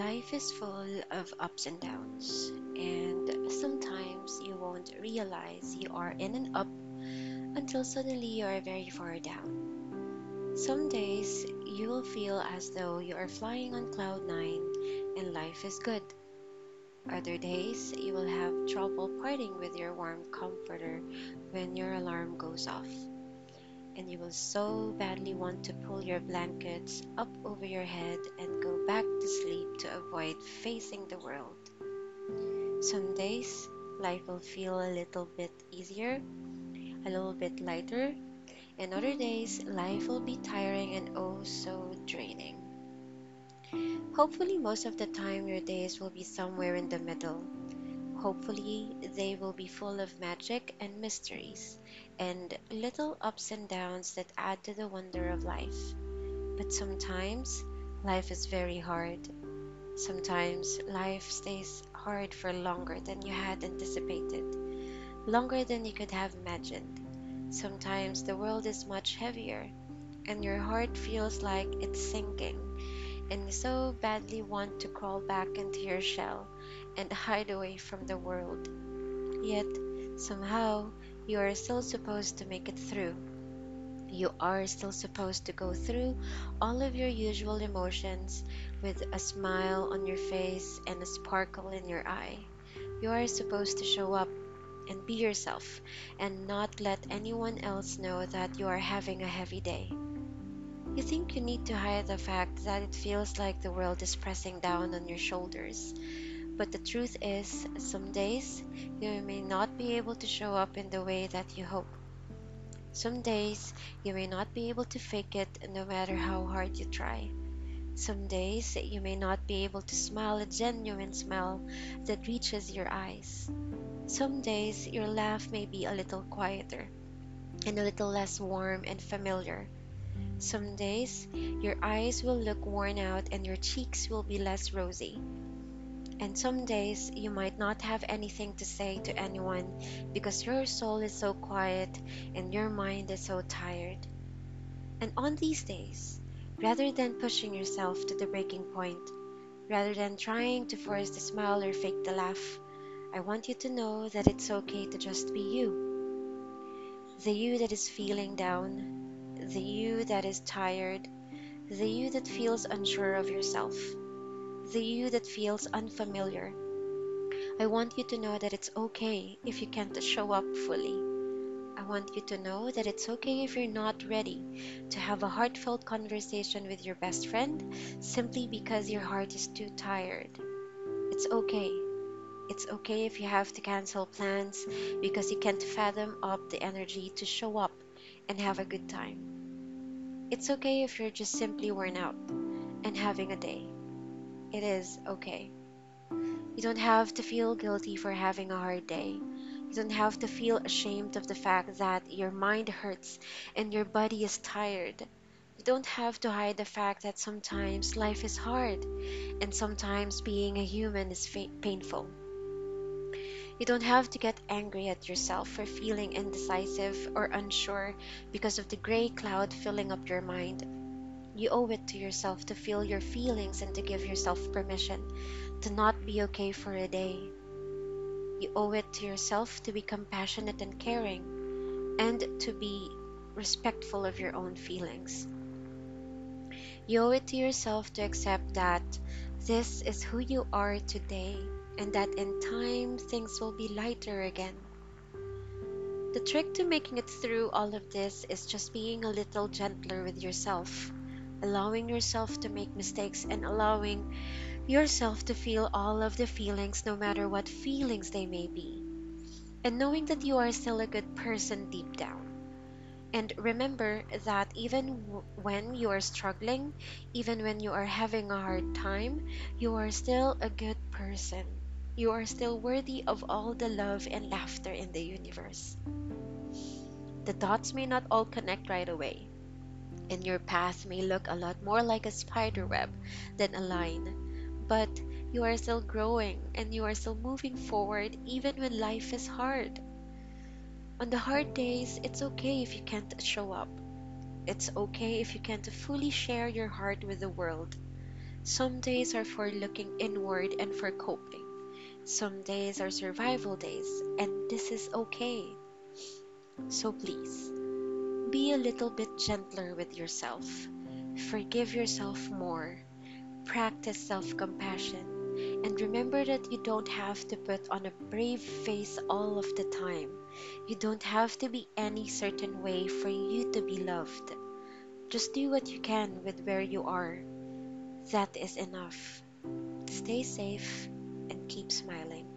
Life is full of ups and downs, and sometimes you won't realize you are in an up until suddenly you are very far down. Some days you will feel as though you are flying on cloud nine and life is good. Other days you will have trouble parting with your warm comforter when your alarm goes off and you will so badly want to pull your blankets up over your head and go back to sleep to avoid facing the world. Some days life will feel a little bit easier, a little bit lighter, and other days life will be tiring and oh so draining. Hopefully, most of the time, your days will be somewhere in the middle. Hopefully, they will be full of magic and mysteries and little ups and downs that add to the wonder of life. But sometimes life is very hard. Sometimes life stays hard for longer than you had anticipated, longer than you could have imagined. Sometimes the world is much heavier, and your heart feels like it's sinking, and so badly want to crawl back into your shell and hide away from the world. Yet, somehow, you are still supposed to make it through. You are still supposed to go through all of your usual emotions with a smile on your face and a sparkle in your eye. You are supposed to show up and be yourself and not let anyone else know that you are having a heavy day. You think you need to hide the fact that it feels like the world is pressing down on your shoulders but the truth is, some days you may not be able to show up in the way that you hope. Some days you may not be able to fake it no matter how hard you try. Some days you may not be able to smile a genuine smile that reaches your eyes. Some days your laugh may be a little quieter and a little less warm and familiar. Some days your eyes will look worn out and your cheeks will be less rosy. And some days you might not have anything to say to anyone because your soul is so quiet and your mind is so tired. And on these days, rather than pushing yourself to the breaking point, rather than trying to force the smile or fake the laugh, I want you to know that it's okay to just be you. The you that is feeling down, the you that is tired, the you that feels unsure of yourself the you that feels unfamiliar. I want you to know that it's okay if you can't show up fully. I want you to know that it's okay if you're not ready to have a heartfelt conversation with your best friend simply because your heart is too tired. It's okay. It's okay if you have to cancel plans because you can't fathom up the energy to show up and have a good time. It's okay if you're just simply worn out and having a day. It is okay. You don't have to feel guilty for having a hard day. You don't have to feel ashamed of the fact that your mind hurts and your body is tired. You don't have to hide the fact that sometimes life is hard and sometimes being a human is fa- painful. You don't have to get angry at yourself for feeling indecisive or unsure because of the gray cloud filling up your mind. You owe it to yourself to feel your feelings and to give yourself permission to not be okay for a day. You owe it to yourself to be compassionate and caring and to be respectful of your own feelings. You owe it to yourself to accept that this is who you are today and that in time things will be lighter again. The trick to making it through all of this is just being a little gentler with yourself allowing yourself to make mistakes and allowing yourself to feel all of the feelings, no matter what feelings they may be, and knowing that you are still a good person deep down. And remember that even w- when you are struggling, even when you are having a hard time, you are still a good person. You are still worthy of all the love and laughter in the universe. The dots may not all connect right away, and your path may look a lot more like a spider web than a line. But you are still growing and you are still moving forward even when life is hard. On the hard days, it's okay if you can't show up. It's okay if you can't fully share your heart with the world. Some days are for looking inward and for coping. Some days are survival days, and this is okay. So please, be a little bit gentler with yourself. Forgive yourself more. Practice self compassion. And remember that you don't have to put on a brave face all of the time. You don't have to be any certain way for you to be loved. Just do what you can with where you are. That is enough. Stay safe keep smiling.